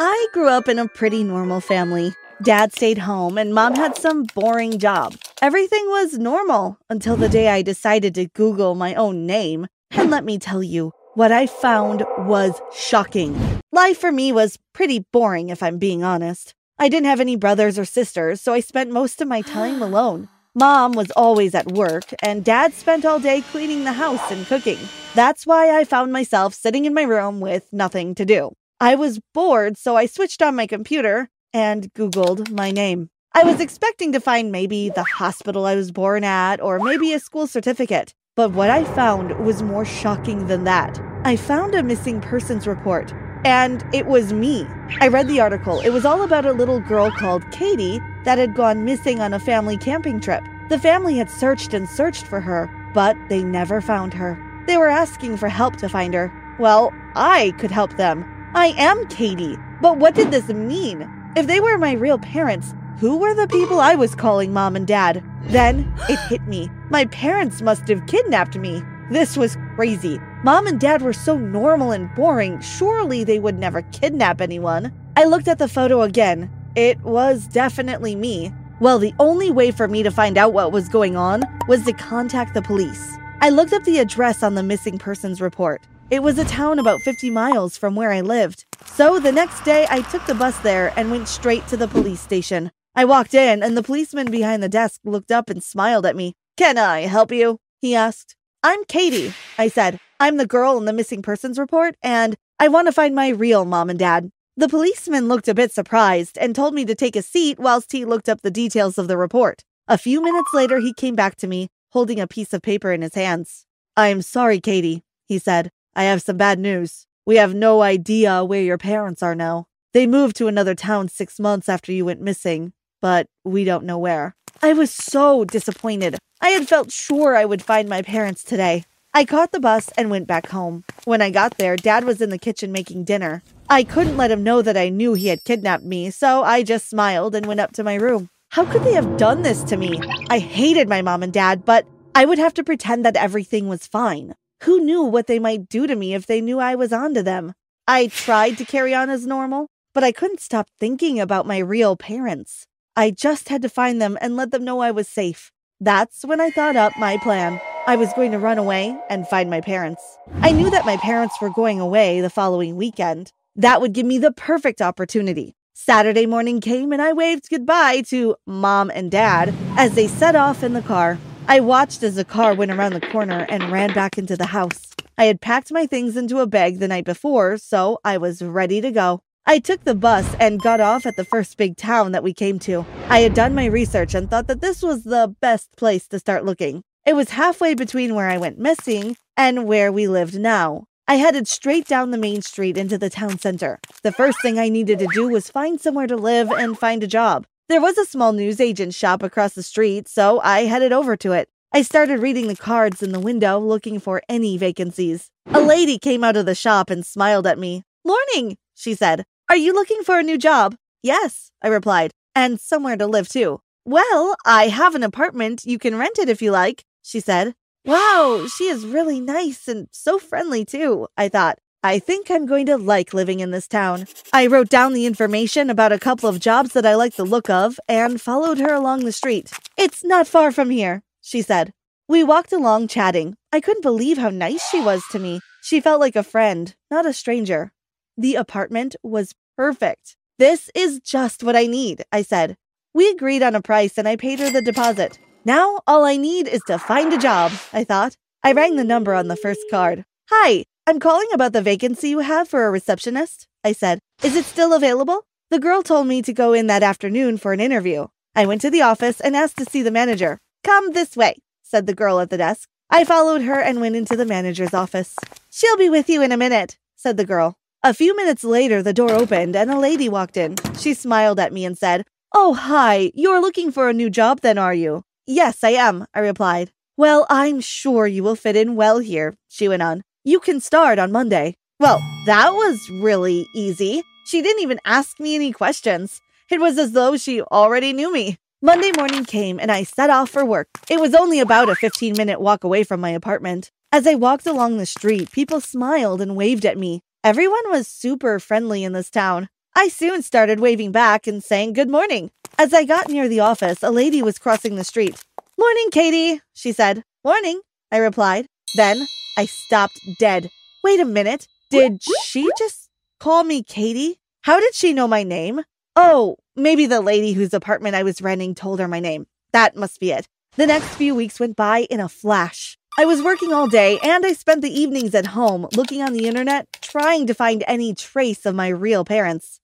I grew up in a pretty normal family. Dad stayed home and mom had some boring job. Everything was normal until the day I decided to Google my own name. And let me tell you, what I found was shocking. Life for me was pretty boring, if I'm being honest. I didn't have any brothers or sisters, so I spent most of my time alone. Mom was always at work, and dad spent all day cleaning the house and cooking. That's why I found myself sitting in my room with nothing to do. I was bored, so I switched on my computer and Googled my name. I was expecting to find maybe the hospital I was born at or maybe a school certificate. But what I found was more shocking than that. I found a missing persons report, and it was me. I read the article. It was all about a little girl called Katy that had gone missing on a family camping trip. The family had searched and searched for her, but they never found her. They were asking for help to find her. Well, I could help them. I am Katy. But what did this mean? If they were my real parents, who were the people I was calling mom and dad? Then it hit me. My parents must have kidnapped me. This was crazy. Mom and dad were so normal and boring, surely they would never kidnap anyone. I looked at the photo again. It was definitely me. Well, the only way for me to find out what was going on was to contact the police. I looked up the address on the missing persons report. It was a town about 50 miles from where I lived. So the next day, I took the bus there and went straight to the police station. I walked in, and the policeman behind the desk looked up and smiled at me. Can I help you? He asked. I'm Katy, I said. I'm the girl in the missing persons report, and I want to find my real mom and dad. The policeman looked a bit surprised and told me to take a seat whilst he looked up the details of the report. A few minutes later, he came back to me, holding a piece of paper in his hands. I'm sorry, Katy, he said. I have some bad news. We have no idea where your parents are now. They moved to another town six months after you went missing, but we don't know where. I was so disappointed. I had felt sure I would find my parents today. I caught the bus and went back home. When I got there, Dad was in the kitchen making dinner. I couldn't let him know that I knew he had kidnapped me, so I just smiled and went up to my room. How could they have done this to me? I hated my mom and dad, but I would have to pretend that everything was fine. Who knew what they might do to me if they knew I was onto them? I tried to carry on as normal, but I couldn't stop thinking about my real parents. I just had to find them and let them know I was safe. That's when I thought up my plan. I was going to run away and find my parents. I knew that my parents were going away the following weekend. That would give me the perfect opportunity. Saturday morning came and I waved goodbye to mom and dad as they set off in the car. I watched as the car went around the corner and ran back into the house. I had packed my things into a bag the night before, so I was ready to go. I took the bus and got off at the first big town that we came to. I had done my research and thought that this was the best place to start looking. It was halfway between where I went missing and where we lived now. I headed straight down the main street into the town center. The first thing I needed to do was find somewhere to live and find a job. There was a small newsagent shop across the street, so I headed over to it. I started reading the cards in the window looking for any vacancies. A lady came out of the shop and smiled at me. Morning, she said. Are you looking for a new job? Yes, I replied, and somewhere to live too. Well, I have an apartment. You can rent it if you like, she said. Wow, she is really nice and so friendly too, I thought. I think I'm going to like living in this town. I wrote down the information about a couple of jobs that I liked the look of and followed her along the street. It's not far from here, she said. We walked along chatting. I couldn't believe how nice she was to me. She felt like a friend, not a stranger. The apartment was perfect. This is just what I need, I said. We agreed on a price and I paid her the deposit. Now all I need is to find a job, I thought. I rang the number on the first card. Hi, I'm calling about the vacancy you have for a receptionist, I said. Is it still available? The girl told me to go in that afternoon for an interview. I went to the office and asked to see the manager. Come this way, said the girl at the desk. I followed her and went into the manager's office. She'll be with you in a minute, said the girl. A few minutes later, the door opened and a lady walked in. She smiled at me and said, Oh, hi, you're looking for a new job then, are you? Yes, I am, I replied. Well, I'm sure you will fit in well here, she went on. You can start on Monday. Well, that was really easy. She didn't even ask me any questions. It was as though she already knew me. Monday morning came and I set off for work. It was only about a 15 minute walk away from my apartment. As I walked along the street, people smiled and waved at me. Everyone was super friendly in this town. I soon started waving back and saying good morning. As I got near the office, a lady was crossing the street. Morning, Katy, she said. Morning, I replied. Then I stopped dead. Wait a minute. Did she just call me Katy? How did she know my name? Oh, maybe the lady whose apartment I was renting told her my name. That must be it. The next few weeks went by in a flash. I was working all day and I spent the evenings at home looking on the internet, trying to find any trace of my real parents.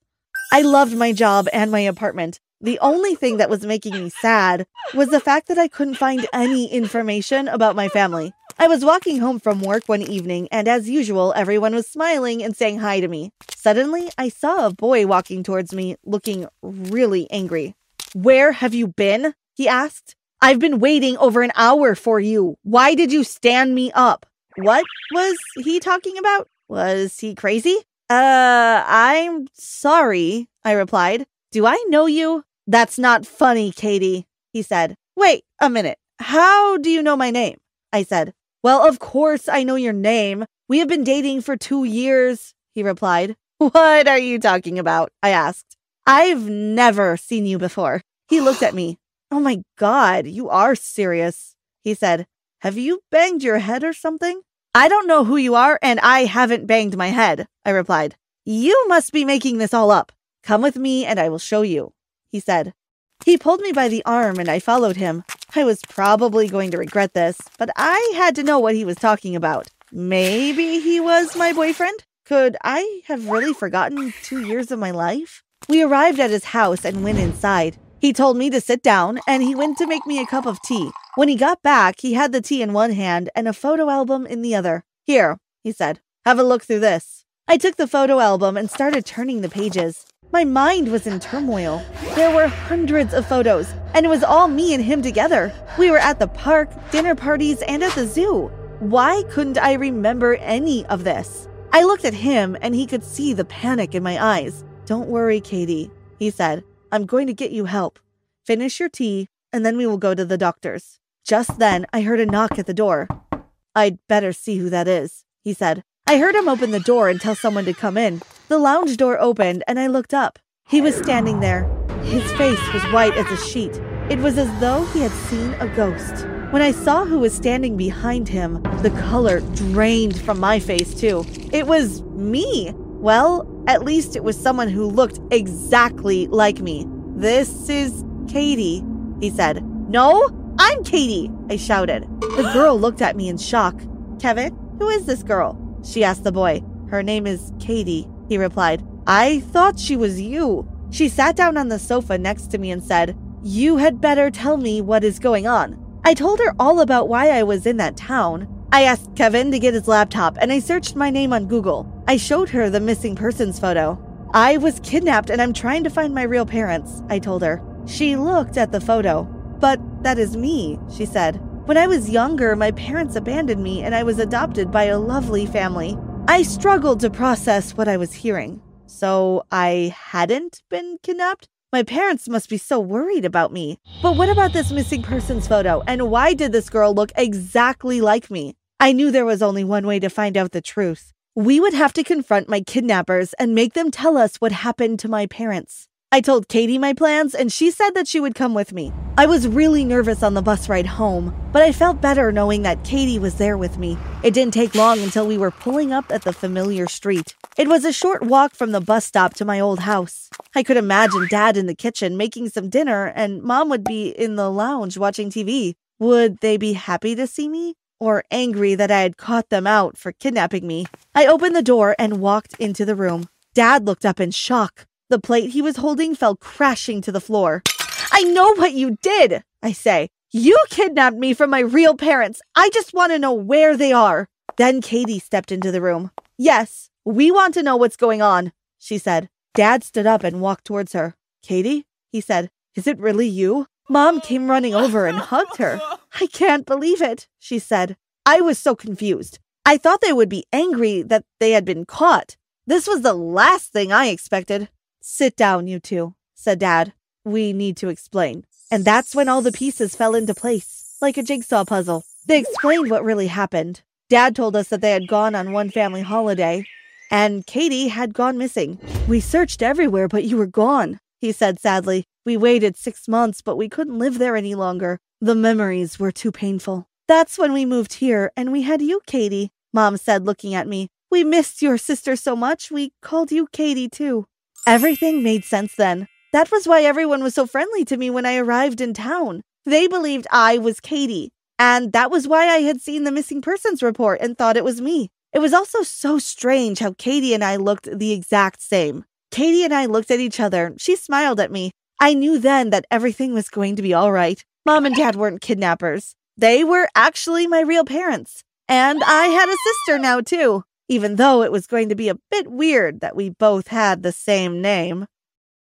I loved my job and my apartment. The only thing that was making me sad was the fact that I couldn't find any information about my family. I was walking home from work one evening, and as usual, everyone was smiling and saying hi to me. Suddenly, I saw a boy walking towards me, looking really angry. Where have you been? he asked. I've been waiting over an hour for you. Why did you stand me up? What was he talking about? Was he crazy? Uh, I'm sorry, I replied. Do I know you? That's not funny, Katy, he said. Wait a minute. How do you know my name? I said. Well, of course I know your name. We have been dating for two years, he replied. What are you talking about? I asked. I've never seen you before. He looked at me. Oh my God, you are serious. He said, Have you banged your head or something? I don't know who you are, and I haven't banged my head, I replied. You must be making this all up. Come with me, and I will show you, he said. He pulled me by the arm, and I followed him. I was probably going to regret this, but I had to know what he was talking about. Maybe he was my boyfriend? Could I have really forgotten two years of my life? We arrived at his house and went inside. He told me to sit down and he went to make me a cup of tea. When he got back, he had the tea in one hand and a photo album in the other. Here, he said, have a look through this. I took the photo album and started turning the pages. My mind was in turmoil. There were hundreds of photos, and it was all me and him together. We were at the park, dinner parties, and at the zoo. Why couldn't I remember any of this? I looked at him, and he could see the panic in my eyes. Don't worry, Katy, he said. I'm going to get you help. Finish your tea, and then we will go to the doctor's. Just then, I heard a knock at the door. I'd better see who that is, he said. I heard him open the door and tell someone to come in. The lounge door opened, and I looked up. He was standing there. His face was white as a sheet. It was as though he had seen a ghost. When I saw who was standing behind him, the color drained from my face, too. It was me. Well, at least it was someone who looked exactly like me. This is Katy, he said. No, I'm Katy, I shouted. The girl looked at me in shock. Kevin, who is this girl? She asked the boy. Her name is Katy, he replied. I thought she was you. She sat down on the sofa next to me and said, You had better tell me what is going on. I told her all about why I was in that town. I asked Kevin to get his laptop and I searched my name on Google. I showed her the missing persons photo. I was kidnapped and I'm trying to find my real parents, I told her. She looked at the photo. But that is me, she said. When I was younger, my parents abandoned me and I was adopted by a lovely family. I struggled to process what I was hearing. So I hadn't been kidnapped? My parents must be so worried about me. But what about this missing persons photo? And why did this girl look exactly like me? I knew there was only one way to find out the truth. We would have to confront my kidnappers and make them tell us what happened to my parents. I told Katy my plans, and she said that she would come with me. I was really nervous on the bus ride home, but I felt better knowing that Katy was there with me. It didn't take long until we were pulling up at the familiar street. It was a short walk from the bus stop to my old house. I could imagine Dad in the kitchen making some dinner, and Mom would be in the lounge watching TV. Would they be happy to see me? Or angry that I had caught them out for kidnapping me? I opened the door and walked into the room. Dad looked up in shock. The plate he was holding fell crashing to the floor. I know what you did, I say. You kidnapped me from my real parents. I just want to know where they are. Then Katy stepped into the room. Yes, we want to know what's going on, she said. Dad stood up and walked towards her. Katy, he said, is it really you? Mom came running over and hugged her. I can't believe it, she said. I was so confused. I thought they would be angry that they had been caught. This was the last thing I expected. Sit down, you two, said Dad. We need to explain. And that's when all the pieces fell into place, like a jigsaw puzzle. They explained what really happened. Dad told us that they had gone on one family holiday. and Katy had gone missing. We searched everywhere, but you were gone, he said sadly. We waited six months, but we couldn't live there any longer. The memories were too painful. That's when we moved here, and we had you, Katy, Mom said, looking at me. We missed your sister so much, we called you Katy, too. Everything made sense then. That was why everyone was so friendly to me when I arrived in town. They believed I was Katy, and that was why I had seen the missing persons report and thought it was me. It was also so strange how Katy and I looked the exact same. Katy and I looked at each other. She smiled at me. I knew then that everything was going to be all right. Mom and dad weren't kidnappers. They were actually my real parents. And I had a sister now, too, even though it was going to be a bit weird that we both had the same name.